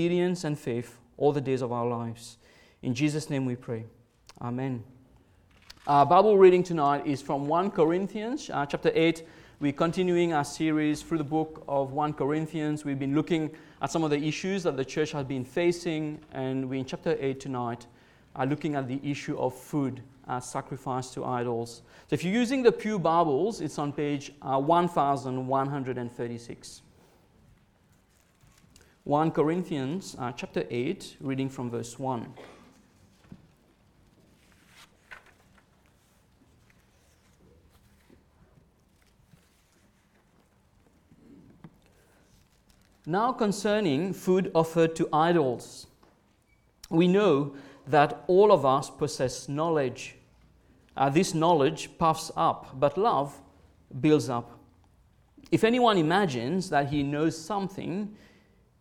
obedience and faith all the days of our lives. In Jesus' name we pray. Amen. Our Bible reading tonight is from 1 Corinthians, uh, chapter 8. We're continuing our series through the book of 1 Corinthians. We've been looking at some of the issues that the church has been facing, and we're in chapter 8 tonight, are looking at the issue of food as sacrifice to idols. So if you're using the Pew Bibles, it's on page uh, 1136. 1 Corinthians uh, chapter 8, reading from verse 1. Now, concerning food offered to idols, we know that all of us possess knowledge. Uh, this knowledge puffs up, but love builds up. If anyone imagines that he knows something,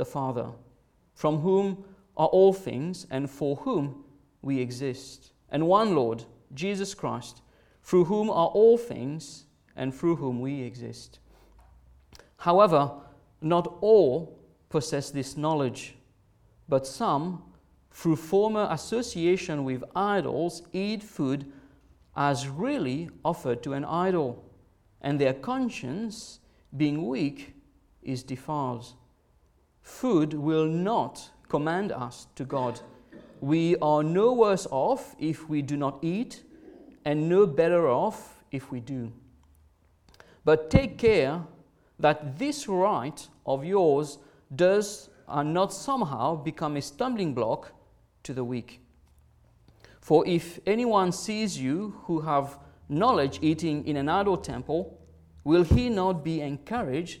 the Father, from whom are all things and for whom we exist, and one Lord, Jesus Christ, through whom are all things and through whom we exist. However, not all possess this knowledge, but some, through former association with idols, eat food as really offered to an idol, and their conscience, being weak, is defiled. Food will not command us to God. We are no worse off if we do not eat, and no better off if we do. But take care that this right of yours does uh, not somehow become a stumbling block to the weak. For if anyone sees you who have knowledge eating in an idol temple, will he not be encouraged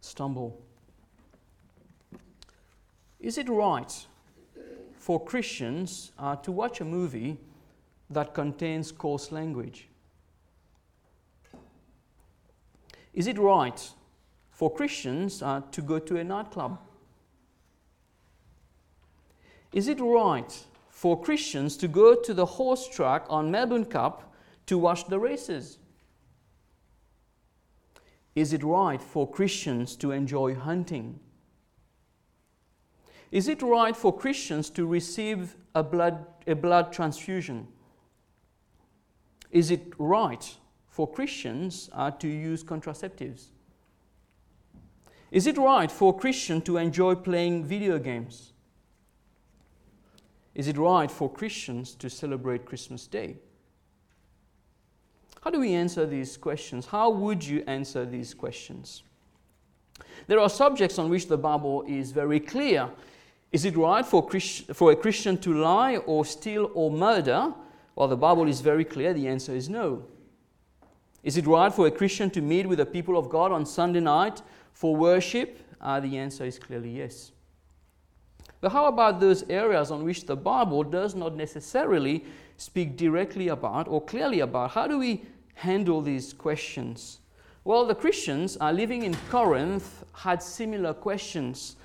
stumble. Is it right for Christians uh, to watch a movie that contains coarse language? Is it right for Christians uh, to go to a nightclub? Is it right for Christians to go to the horse track on Melbourne Cup to watch the races? Is it right for Christians to enjoy hunting? Is it right for Christians to receive a blood, a blood transfusion? Is it right for Christians uh, to use contraceptives? Is it right for a Christian to enjoy playing video games? Is it right for Christians to celebrate Christmas Day? How do we answer these questions? How would you answer these questions? There are subjects on which the Bible is very clear. Is it right for, Christ- for a Christian to lie or steal or murder? Well, the Bible is very clear. The answer is no. Is it right for a Christian to meet with the people of God on Sunday night for worship? Uh, the answer is clearly yes. But how about those areas on which the Bible does not necessarily speak directly about or clearly about? How do we handle these questions? Well, the Christians are living in Corinth had similar questions,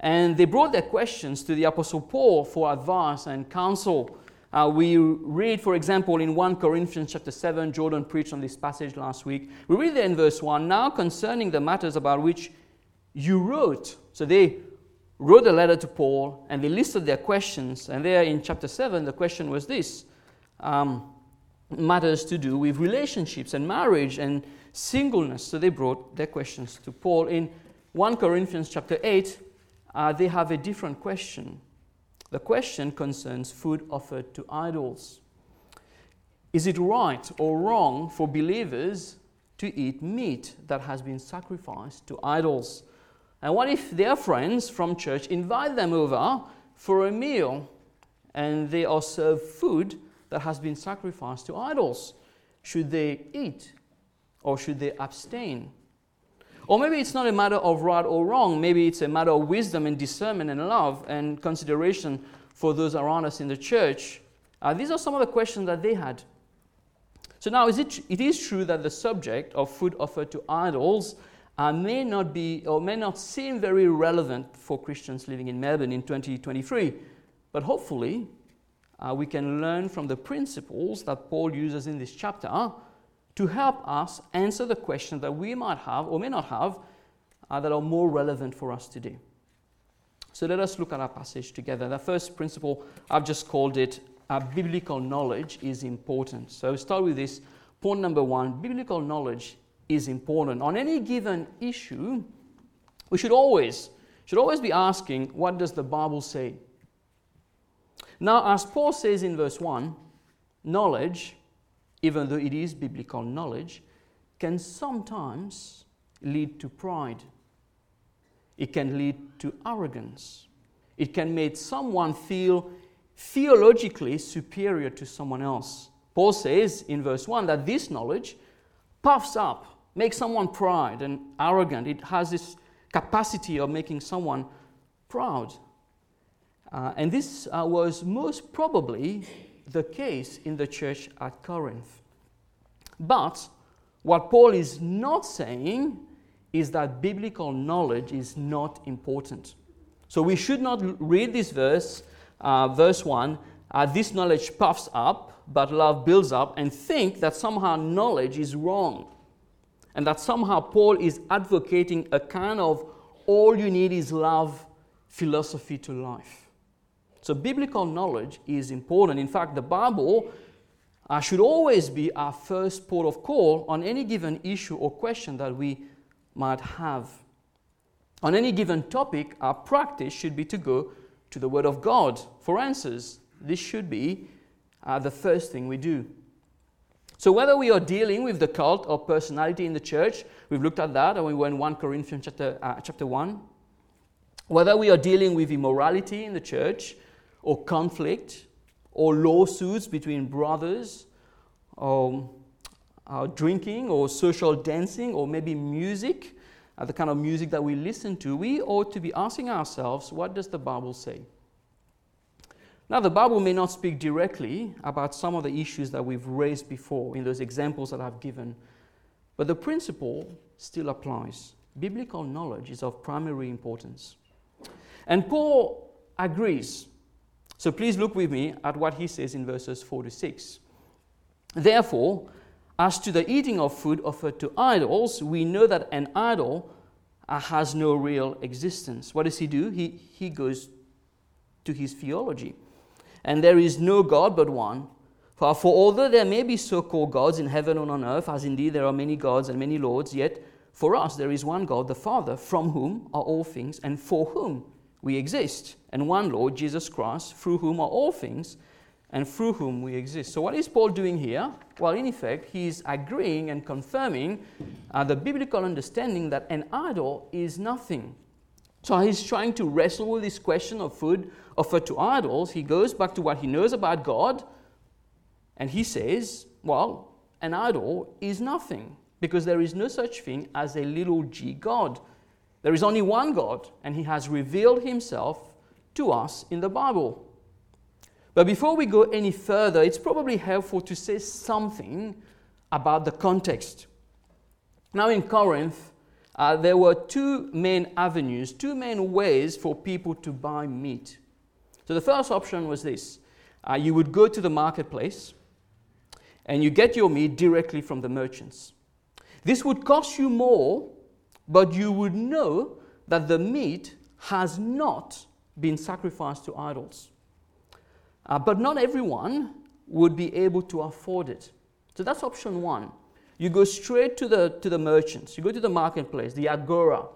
and they brought their questions to the Apostle Paul for advice and counsel. Uh, we read, for example, in 1 Corinthians chapter 7, Jordan preached on this passage last week. We read there in verse 1 Now concerning the matters about which you wrote. So they wrote a letter to Paul and they listed their questions. And there in chapter 7, the question was this um, matters to do with relationships and marriage and singleness. So they brought their questions to Paul. In 1 Corinthians chapter 8, uh, they have a different question. The question concerns food offered to idols. Is it right or wrong for believers to eat meat that has been sacrificed to idols? And what if their friends from church invite them over for a meal and they are served food that has been sacrificed to idols? Should they eat or should they abstain? Or maybe it's not a matter of right or wrong. Maybe it's a matter of wisdom and discernment and love and consideration for those around us in the church. Uh, these are some of the questions that they had. So now, is it, it is true that the subject of food offered to idols uh, may not be or may not seem very relevant for Christians living in Melbourne in 2023. But hopefully, uh, we can learn from the principles that Paul uses in this chapter to help us answer the questions that we might have or may not have uh, that are more relevant for us today. So let us look at our passage together. The first principle, I've just called it uh, biblical knowledge is important. So start with this. Point number one biblical knowledge is important. On any given issue, we should always, should always be asking, what does the Bible say? Now, as Paul says in verse 1, knowledge even though it is biblical knowledge, can sometimes lead to pride. It can lead to arrogance. It can make someone feel theologically superior to someone else. Paul says in verse 1 that this knowledge puffs up, makes someone proud and arrogant. It has this capacity of making someone proud. Uh, and this uh, was most probably the case in the church at Corinth. But what Paul is not saying is that biblical knowledge is not important. So we should not read this verse, uh, verse 1, uh, this knowledge puffs up, but love builds up, and think that somehow knowledge is wrong. And that somehow Paul is advocating a kind of all you need is love philosophy to life. So, biblical knowledge is important. In fact, the Bible uh, should always be our first port of call on any given issue or question that we might have. On any given topic, our practice should be to go to the Word of God for answers. This should be uh, the first thing we do. So, whether we are dealing with the cult or personality in the church, we've looked at that, and we were in 1 Corinthians chapter, uh, chapter 1. Whether we are dealing with immorality in the church, or conflict or lawsuits between brothers or uh, drinking or social dancing or maybe music, uh, the kind of music that we listen to, we ought to be asking ourselves, what does the Bible say? Now, the Bible may not speak directly about some of the issues that we've raised before in those examples that I've given, but the principle still applies. Biblical knowledge is of primary importance. And Paul agrees so please look with me at what he says in verses 4 to 6. Therefore, as to the eating of food offered to idols, we know that an idol uh, has no real existence. What does he do? He, he goes to his theology. And there is no God but one. For, for although there may be so called gods in heaven and on earth, as indeed there are many gods and many lords, yet for us there is one God, the Father, from whom are all things and for whom we exist, and one Lord, Jesus Christ, through whom are all things and through whom we exist. So, what is Paul doing here? Well, in effect, he's agreeing and confirming uh, the biblical understanding that an idol is nothing. So, he's trying to wrestle with this question of food offered to idols. He goes back to what he knows about God, and he says, well, an idol is nothing because there is no such thing as a little g God. There is only one God, and He has revealed Himself to us in the Bible. But before we go any further, it's probably helpful to say something about the context. Now, in Corinth, uh, there were two main avenues, two main ways for people to buy meat. So, the first option was this uh, you would go to the marketplace and you get your meat directly from the merchants. This would cost you more but you would know that the meat has not been sacrificed to idols. Uh, but not everyone would be able to afford it. So that's option one. You go straight to the, to the merchants, you go to the marketplace, the agora,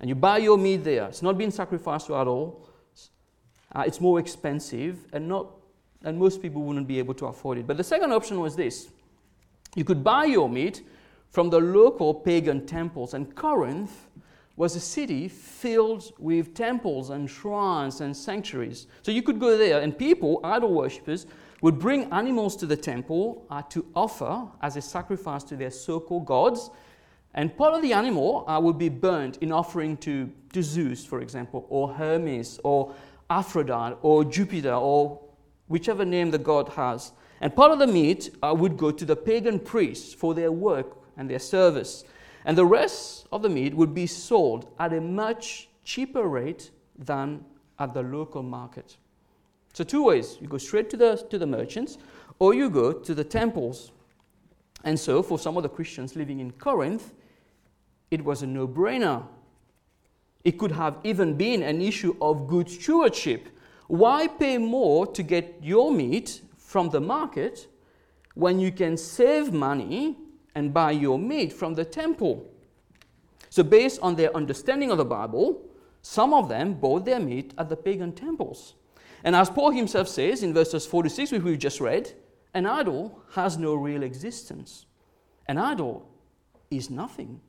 and you buy your meat there. It's not been sacrificed to idols. Uh, it's more expensive, and, not, and most people wouldn't be able to afford it. But the second option was this you could buy your meat from the local pagan temples, and Corinth was a city filled with temples and shrines and sanctuaries. So you could go there, and people, idol worshippers, would bring animals to the temple uh, to offer as a sacrifice to their so called gods. And part of the animal uh, would be burnt in offering to, to Zeus, for example, or Hermes, or Aphrodite, or Jupiter, or whichever name the god has. And part of the meat uh, would go to the pagan priests for their work and their service. And the rest of the meat would be sold at a much cheaper rate than at the local market. So, two ways you go straight to the, to the merchants, or you go to the temples. And so, for some of the Christians living in Corinth, it was a no brainer. It could have even been an issue of good stewardship. Why pay more to get your meat from the market when you can save money and buy your meat from the temple? So, based on their understanding of the Bible, some of them bought their meat at the pagan temples. And as Paul himself says in verses 46, which we just read, an idol has no real existence. An idol is nothing.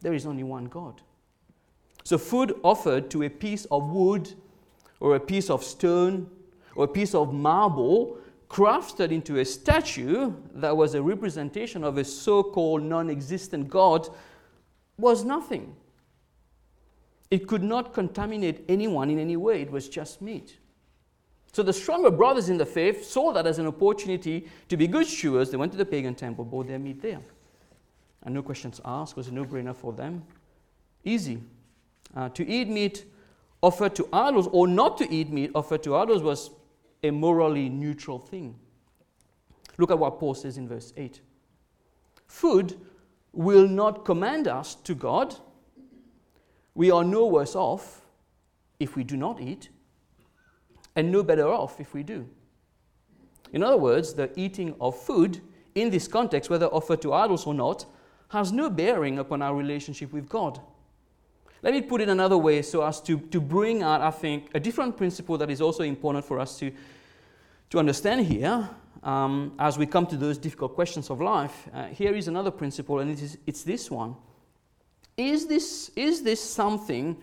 There is only one God. So, food offered to a piece of wood or a piece of stone or a piece of marble crafted into a statue that was a representation of a so called non existent God was nothing. It could not contaminate anyone in any way, it was just meat. So the stronger brothers in the faith saw that as an opportunity to be good stewards. They went to the pagan temple, bought their meat there. And no questions asked, was a no brainer for them. Easy. Uh, to eat meat offered to idols or not to eat meat offered to idols was a morally neutral thing. Look at what Paul says in verse 8. Food will not command us to God. We are no worse off if we do not eat and no better off if we do. In other words, the eating of food in this context, whether offered to idols or not, has no bearing upon our relationship with God. Let me put it another way so as to, to bring out, I think, a different principle that is also important for us to, to understand here um, as we come to those difficult questions of life. Uh, here is another principle, and it is, it's this one. Is this, is this something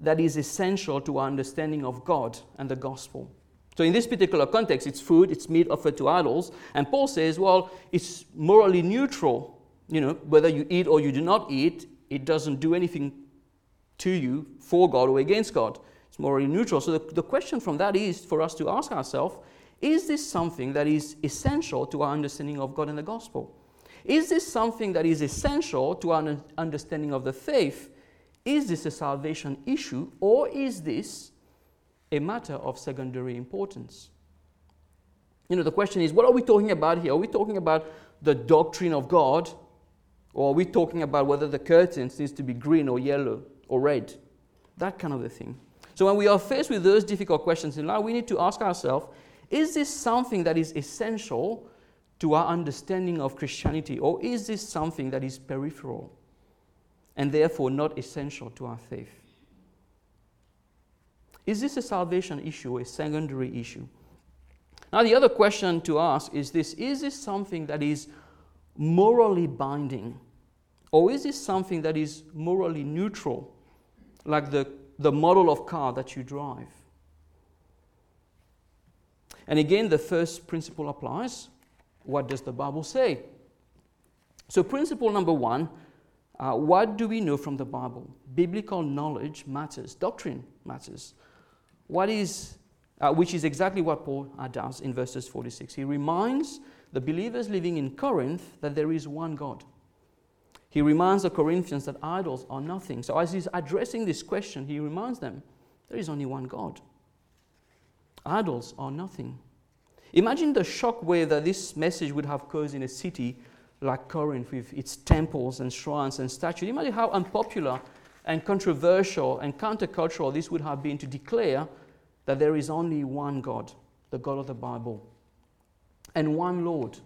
that is essential to our understanding of God and the gospel. So, in this particular context, it's food, it's meat offered to idols. And Paul says, well, it's morally neutral. You know, whether you eat or you do not eat, it doesn't do anything to you for God or against God. It's morally neutral. So, the, the question from that is for us to ask ourselves is this something that is essential to our understanding of God and the gospel? Is this something that is essential to our understanding of the faith is this a salvation issue or is this a matter of secondary importance? You know, the question is what are we talking about here? Are we talking about the doctrine of God or are we talking about whether the curtains needs to be green or yellow or red? That kind of a thing. So when we are faced with those difficult questions in life, we need to ask ourselves is this something that is essential to our understanding of Christianity, or is this something that is peripheral? and therefore not essential to our faith. Is this a salvation issue, a secondary issue? Now, the other question to ask is this Is this something that is morally binding? Or is this something that is morally neutral, like the, the model of car that you drive? And again, the first principle applies. What does the Bible say? So, principle number one uh, what do we know from the Bible? Biblical knowledge matters, doctrine matters. What is, uh, which is exactly what Paul uh, does in verses 46. He reminds the believers living in Corinth that there is one God. He reminds the Corinthians that idols are nothing. So, as he's addressing this question, he reminds them there is only one God. Idols are nothing. Imagine the shock wave that this message would have caused in a city like Corinth with its temples and shrines and statues. Imagine how unpopular and controversial and countercultural this would have been to declare that there is only one God, the God of the Bible, and one Lord,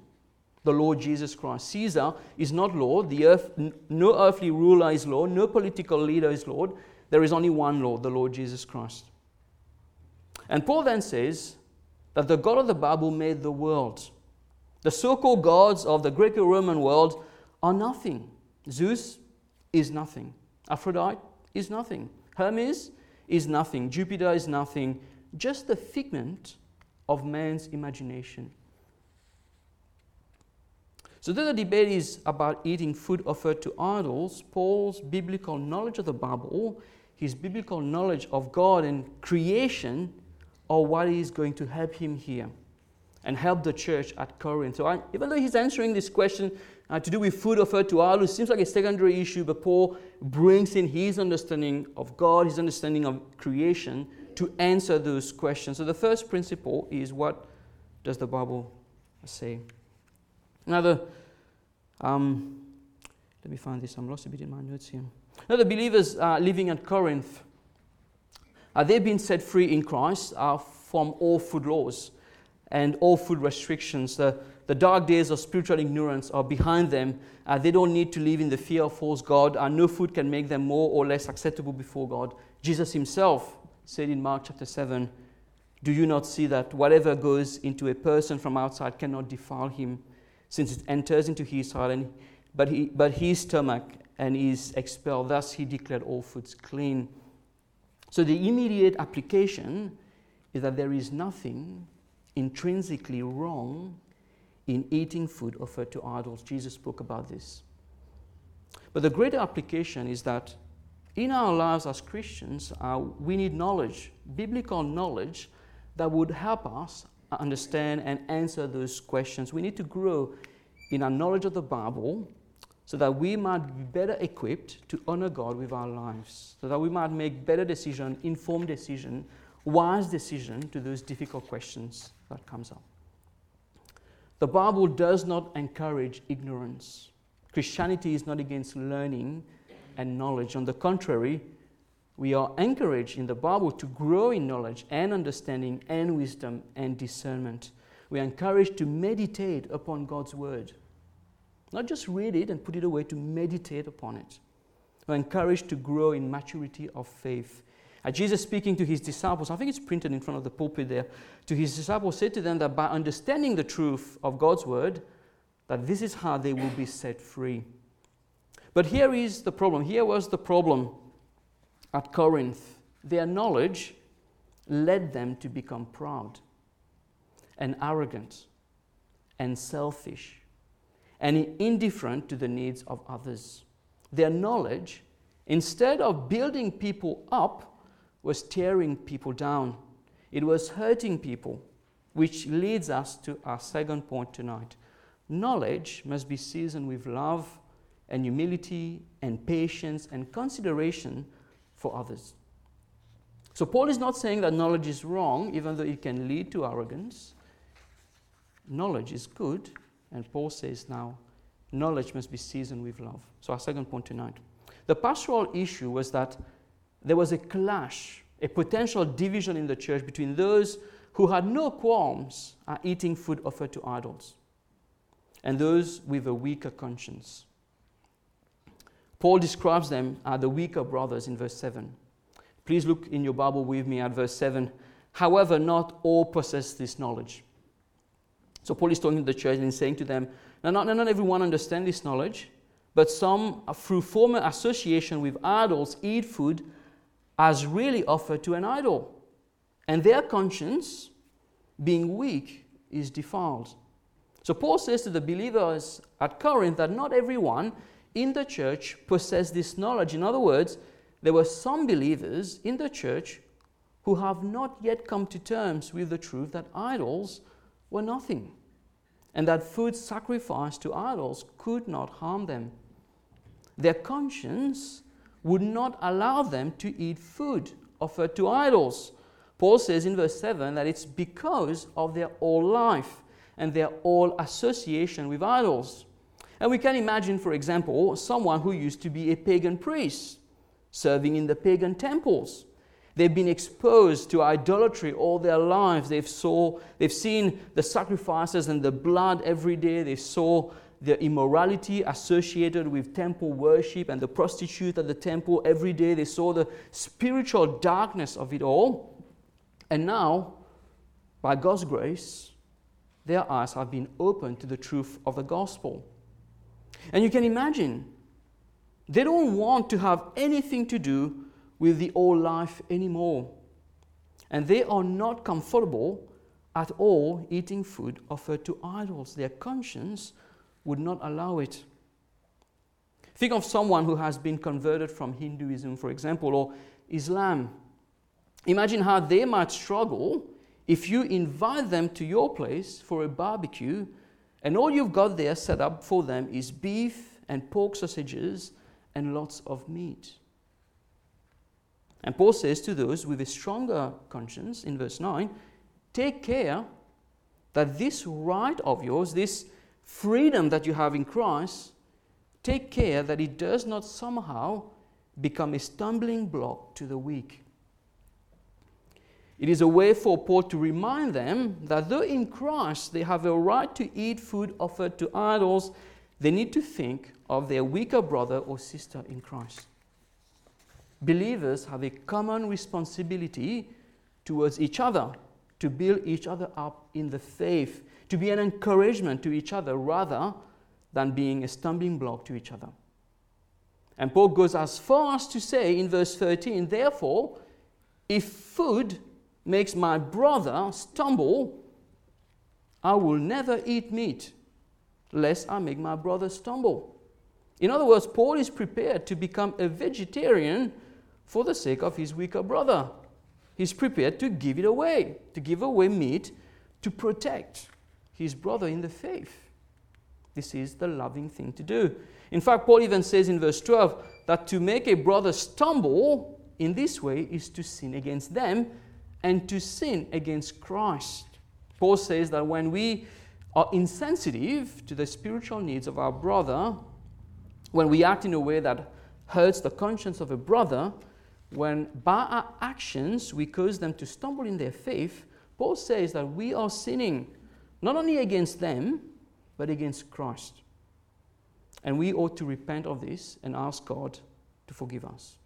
the Lord Jesus Christ. Caesar is not Lord, the earth, no earthly ruler is Lord, no political leader is Lord. There is only one Lord, the Lord Jesus Christ. And Paul then says that the God of the Bible made the world. The so called gods of the Greco Roman world are nothing. Zeus is nothing. Aphrodite is nothing. Hermes is nothing. Jupiter is nothing. Just the figment of man's imagination. So, though the debate is about eating food offered to idols, Paul's biblical knowledge of the Bible, his biblical knowledge of God and creation, are what is going to help him here and help the church at Corinth. So, I, even though he's answering this question uh, to do with food offered to idols, seems like a secondary issue, but Paul brings in his understanding of God, his understanding of creation to answer those questions. So, the first principle is what does the Bible say? Now, the, um, let me find this. I'm lost a bit in my notes here. Now, the believers uh, living at Corinth, uh, they've been set free in Christ uh, from all food laws and all food restrictions. The, the dark days of spiritual ignorance are behind them. Uh, they don't need to live in the fear of false God. Uh, no food can make them more or less acceptable before God. Jesus himself said in Mark chapter 7 Do you not see that whatever goes into a person from outside cannot defile him, since it enters into his heart, and, but, he, but his stomach and is expelled? Thus he declared all foods clean. So the immediate application is that there is nothing intrinsically wrong in eating food offered to idols. Jesus spoke about this. But the greater application is that in our lives as Christians, uh, we need knowledge, biblical knowledge, that would help us Uh, understand and answer those questions. We need to grow in our knowledge of the Bible so that we might be better equipped to honor God with our lives, so that we might make better decision, informed decision, wise decision to those difficult questions that comes up. The Bible does not encourage ignorance. Christianity is not against learning and knowledge. On the contrary, we are encouraged in the Bible to grow in knowledge and understanding and wisdom and discernment. We are encouraged to meditate upon God's word. Not just read it and put it away, to meditate upon it. We're encouraged to grow in maturity of faith uh, Jesus speaking to his disciples, I think it's printed in front of the pulpit there, to his disciples said to them that by understanding the truth of God's word, that this is how they will be set free. But here is the problem. Here was the problem at Corinth. Their knowledge led them to become proud and arrogant and selfish and indifferent to the needs of others. Their knowledge, instead of building people up, was tearing people down, it was hurting people, which leads us to our second point tonight. Knowledge must be seasoned with love and humility and patience and consideration for others. So, Paul is not saying that knowledge is wrong, even though it can lead to arrogance. Knowledge is good, and Paul says now, knowledge must be seasoned with love. So, our second point tonight. The pastoral issue was that there was a clash, a potential division in the church between those who had no qualms at eating food offered to idols and those with a weaker conscience. Paul describes them as the weaker brothers in verse 7. Please look in your Bible with me at verse 7. However, not all possess this knowledge. So Paul is talking to the church and saying to them, now, not, not everyone understands this knowledge, but some, uh, through former association with idols, eat food as really offered to an idol. And their conscience, being weak, is defiled. So Paul says to the believers at Corinth that not everyone in the church possessed this knowledge. In other words, there were some believers in the church who have not yet come to terms with the truth that idols were nothing and that food sacrificed to idols could not harm them. Their conscience would not allow them to eat food offered to idols. Paul says in verse 7 that it's because of their old life and their old association with idols. And we can imagine, for example, someone who used to be a pagan priest serving in the pagan temples. They've been exposed to idolatry all their lives. They've, saw, they've seen the sacrifices and the blood every day. They saw the immorality associated with temple worship and the prostitute at the temple every day. They saw the spiritual darkness of it all. And now, by God's grace, their eyes have been opened to the truth of the gospel. And you can imagine, they don't want to have anything to do with the old life anymore. And they are not comfortable at all eating food offered to idols. Their conscience would not allow it. Think of someone who has been converted from Hinduism, for example, or Islam. Imagine how they might struggle if you invite them to your place for a barbecue and all you've got there set up for them is beef and pork sausages and lots of meat. And Paul says to those with a stronger conscience in verse 9 take care that this right of yours, this freedom that you have in Christ, take care that it does not somehow become a stumbling block to the weak. It is a way for Paul to remind them that though in Christ they have a right to eat food offered to idols, they need to think of their weaker brother or sister in Christ. Believers have a common responsibility towards each other to build each other up in the faith, to be an encouragement to each other rather than being a stumbling block to each other. And Paul goes as far as to say in verse 13, therefore, if food makes my brother stumble, I will never eat meat, lest I make my brother stumble. In other words, Paul is prepared to become a vegetarian for the sake of his weaker brother. He's prepared to give it away, to give away meat to protect his brother in the faith. This is the loving thing to do. In fact, Paul even says in verse 12 that to make a brother stumble in this way is to sin against them and to sin against Christ. Paul says that when we are insensitive to the spiritual needs of our brother, when we act in a way that hurts the conscience of a brother, when by our actions we cause them to stumble in their faith, Paul says that we are sinning not only against them, but against Christ. And we ought to repent of this and ask God to forgive us.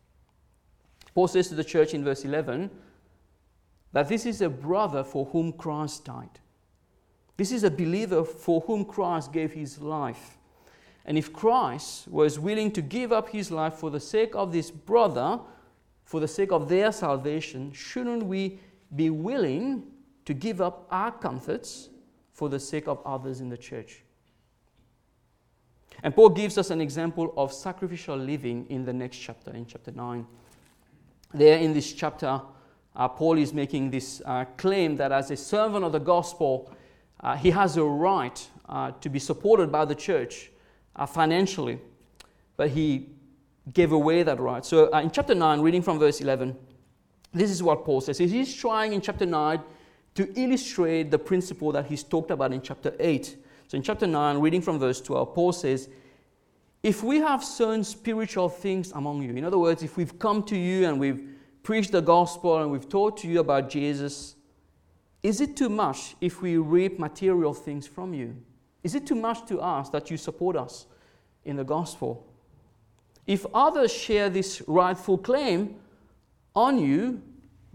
Paul says to the church in verse 11 that this is a brother for whom Christ died. This is a believer for whom Christ gave his life. And if Christ was willing to give up his life for the sake of this brother, for the sake of their salvation, shouldn't we be willing to give up our comforts for the sake of others in the church? And Paul gives us an example of sacrificial living in the next chapter, in chapter 9. There in this chapter, uh, Paul is making this uh, claim that as a servant of the gospel, uh, he has a right uh, to be supported by the church uh, financially, but he gave away that right. So uh, in chapter 9, reading from verse 11, this is what Paul says. He's trying in chapter 9 to illustrate the principle that he's talked about in chapter 8. So in chapter 9, reading from verse 12, Paul says, If we have sown spiritual things among you, in other words, if we've come to you and we've preached the gospel and we've taught to you about Jesus, is it too much if we reap material things from you? Is it too much to ask that you support us in the gospel? If others share this rightful claim on you,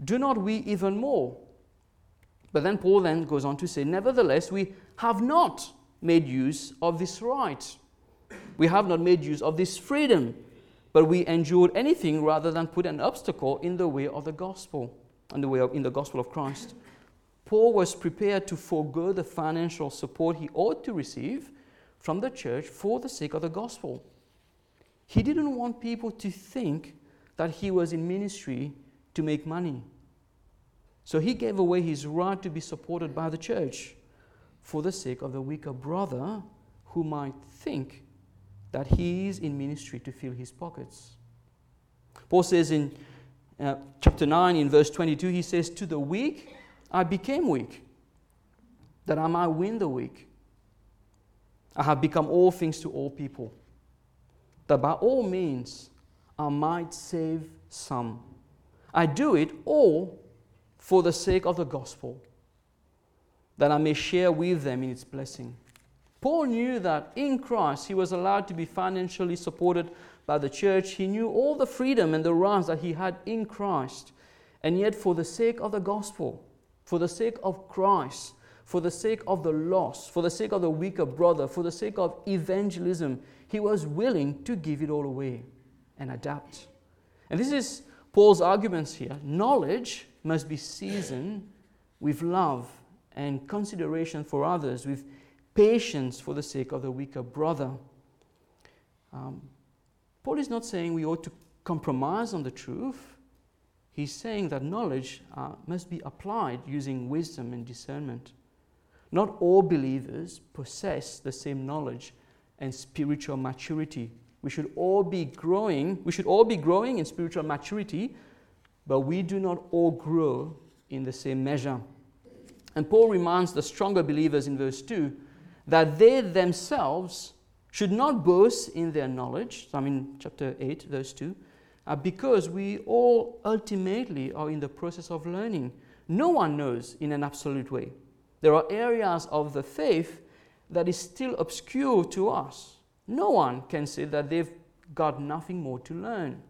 do not we even more? But then Paul then goes on to say, Nevertheless, we have not made use of this right. We have not made use of this freedom, but we endured anything rather than put an obstacle in the way of the gospel, in the way of, in the gospel of Christ. Paul was prepared to forego the financial support he ought to receive from the church for the sake of the gospel. He didn't want people to think that he was in ministry to make money. So he gave away his right to be supported by the church for the sake of the weaker brother who might think that he is in ministry to fill his pockets. Paul says in uh, chapter 9, in verse 22, he says, To the weak I became weak, that I might win the weak. I have become all things to all people that by all means I might save some. I do it all for the sake of the gospel, that I may share with them in its blessing. Paul knew that in Christ he was allowed to be financially supported by the church. He knew all the freedom and the rights that he had in Christ. And yet, for the sake of the gospel, for the sake of Christ, for the sake of the lost, for the sake of the weaker brother, for the sake of evangelism, he was willing to give it all away and adapt. And this is Paul's arguments here. Knowledge must be seasoned with love and consideration for others, with patience for the sake of the weaker brother. Um, Paul is not saying we ought to compromise on the truth. He's saying that knowledge uh, must be applied using wisdom and discernment. Not all believers possess the same knowledge and spiritual maturity. We should all be growing, we should all be growing in spiritual maturity, but we do not all grow in the same measure. And Paul reminds the stronger believers in verse 2 that they themselves should not boast in their knowledge. I mean, chapter 8, verse 2, uh, because we all ultimately are in the process of learning. No one knows in an absolute way. There are areas of the faith that is still obscure to us. No one can say that they've got nothing more to learn.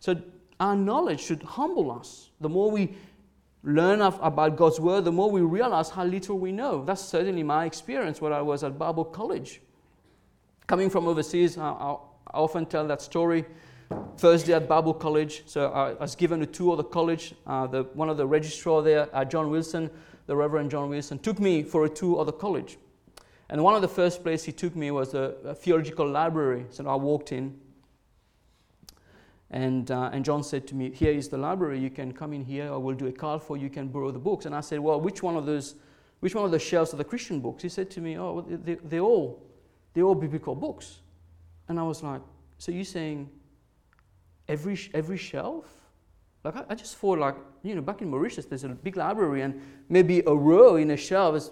So, our knowledge should humble us. The more we learn about God's Word, the more we realize how little we know. That's certainly my experience when I was at Bible college. Coming from overseas, I, I often tell that story. First day at Bible college, so I was given a tour of the college. Uh, the, one of the registrar there, uh, John Wilson, the Reverend John Wilson, took me for a tour of the college. And one of the first places he took me was a, a theological library. So I walked in, and, uh, and John said to me, Here is the library. You can come in here. I will do a call for you. You can borrow the books. And I said, Well, which one of those, which one of the shelves are the Christian books? He said to me, Oh, they, they all, they're all biblical books. And I was like, So you're saying every, every shelf? Like, I, I just thought, like, you know, back in Mauritius, there's a big library and maybe a row in a shelf is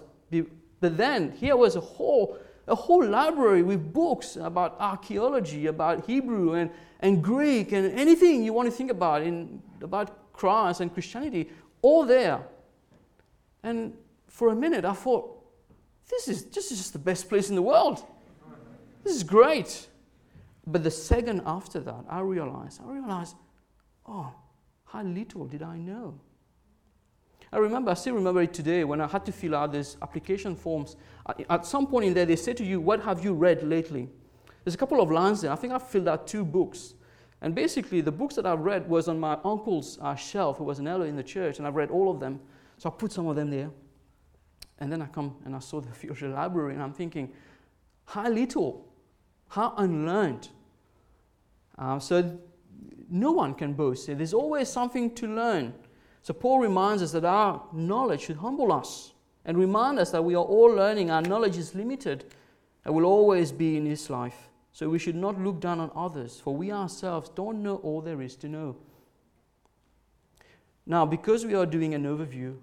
but then here was a whole, a whole library with books about archaeology, about Hebrew and, and Greek and anything you want to think about in, about Christ and Christianity, all there. And for a minute, I thought, this is, this is just the best place in the world. This is great. But the second after that, I realized, I realized, oh, how little did I know? I remember, I still remember it today when I had to fill out these application forms. At some point in there, they say to you, What have you read lately? There's a couple of lines there. I think I filled out two books. And basically, the books that I've read was on my uncle's uh, shelf, who was an elder in the church, and I've read all of them. So I put some of them there. And then I come and I saw the future library, and I'm thinking, how little, how unlearned. Uh, so no one can boast. There's always something to learn. So Paul reminds us that our knowledge should humble us and remind us that we are all learning. Our knowledge is limited and will always be in this life. So we should not look down on others, for we ourselves don't know all there is to know. Now, because we are doing an overview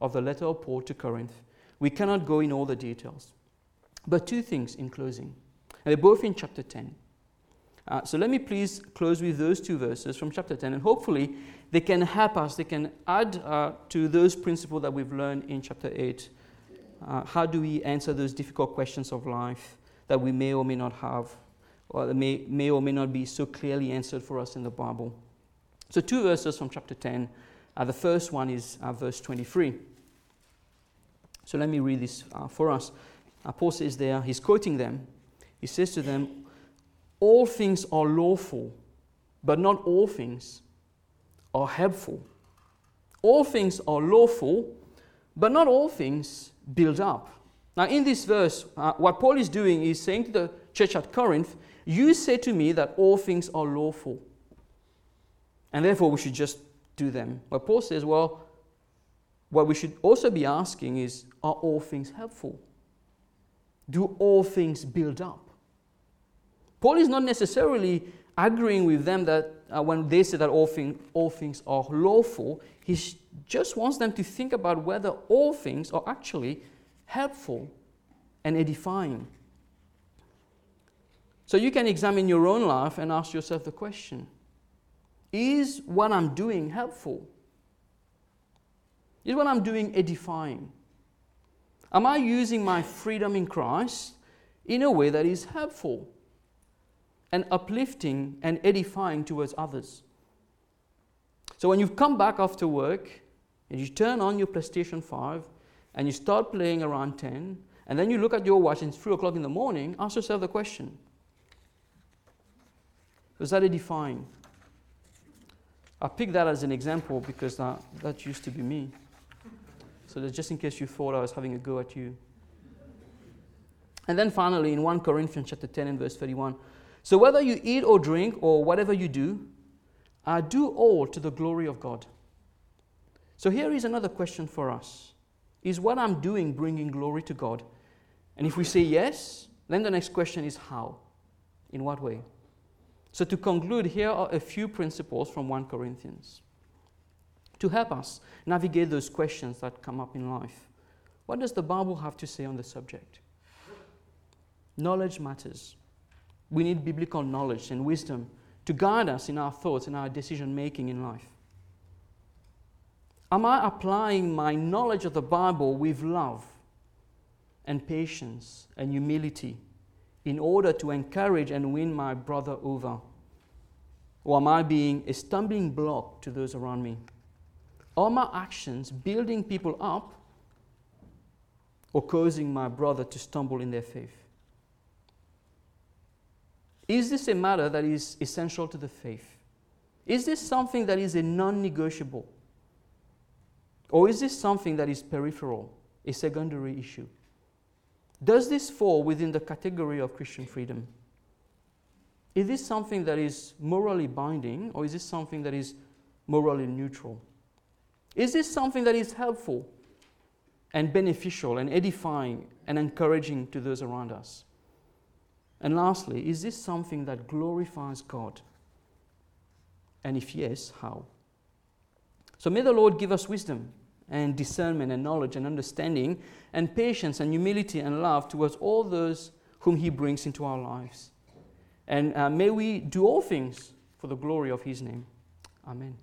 of the letter of Paul to Corinth, we cannot go in all the details. But two things in closing, and they're both in chapter 10. Uh, so let me please close with those two verses from chapter 10, and hopefully they can help us, they can add uh, to those principles that we've learned in chapter 8. Uh, how do we answer those difficult questions of life that we may or may not have, or that may, may or may not be so clearly answered for us in the Bible? So, two verses from chapter 10. Uh, the first one is uh, verse 23. So, let me read this uh, for us. Paul says there, he's quoting them. He says to them, all things are lawful, but not all things are helpful. All things are lawful, but not all things build up. Now, in this verse, uh, what Paul is doing is saying to the church at Corinth, You say to me that all things are lawful, and therefore we should just do them. But Paul says, Well, what we should also be asking is, Are all things helpful? Do all things build up? Paul is not necessarily agreeing with them that uh, when they say that all, thing, all things are lawful, he just wants them to think about whether all things are actually helpful and edifying. So you can examine your own life and ask yourself the question Is what I'm doing helpful? Is what I'm doing edifying? Am I using my freedom in Christ in a way that is helpful? and uplifting and edifying towards others. So when you've come back after work and you turn on your PlayStation 5 and you start playing around 10, and then you look at your watch and it's 3 o'clock in the morning, ask yourself the question Was that edifying? I picked that as an example because that, that used to be me. So just in case you thought I was having a go at you. And then finally, in 1 Corinthians chapter 10 and verse 31, so whether you eat or drink or whatever you do, I do all to the glory of God. So here is another question for us Is what I'm doing bringing glory to God? And if we say yes, then the next question is how? In what way? So, to conclude, here are a few principles from 1 Corinthians to help us navigate those questions that come up in life. What does the Bible have to say on the subject? Knowledge matters. We need biblical knowledge and wisdom to guide us in our thoughts and our decision making in life. Am I applying my knowledge of the Bible with love and patience and humility in order to encourage and win my brother over? Or am I being a stumbling block to those around me? Are my actions building people up or causing my brother to stumble in their faith? Is this a matter that is essential to the faith? Is this something that is a non negotiable? Or is this something that is peripheral, a secondary issue? Does this fall within the category of Christian freedom? Is this something that is morally binding, or is this something that is morally neutral? Is this something that is helpful and beneficial and edifying and encouraging to those around us? And lastly, is this something that glorifies God? And if yes, how? So may the Lord give us wisdom and discernment and knowledge and understanding and patience and humility and love towards all those whom He brings into our lives. And uh, may we do all things for the glory of His name. Amen.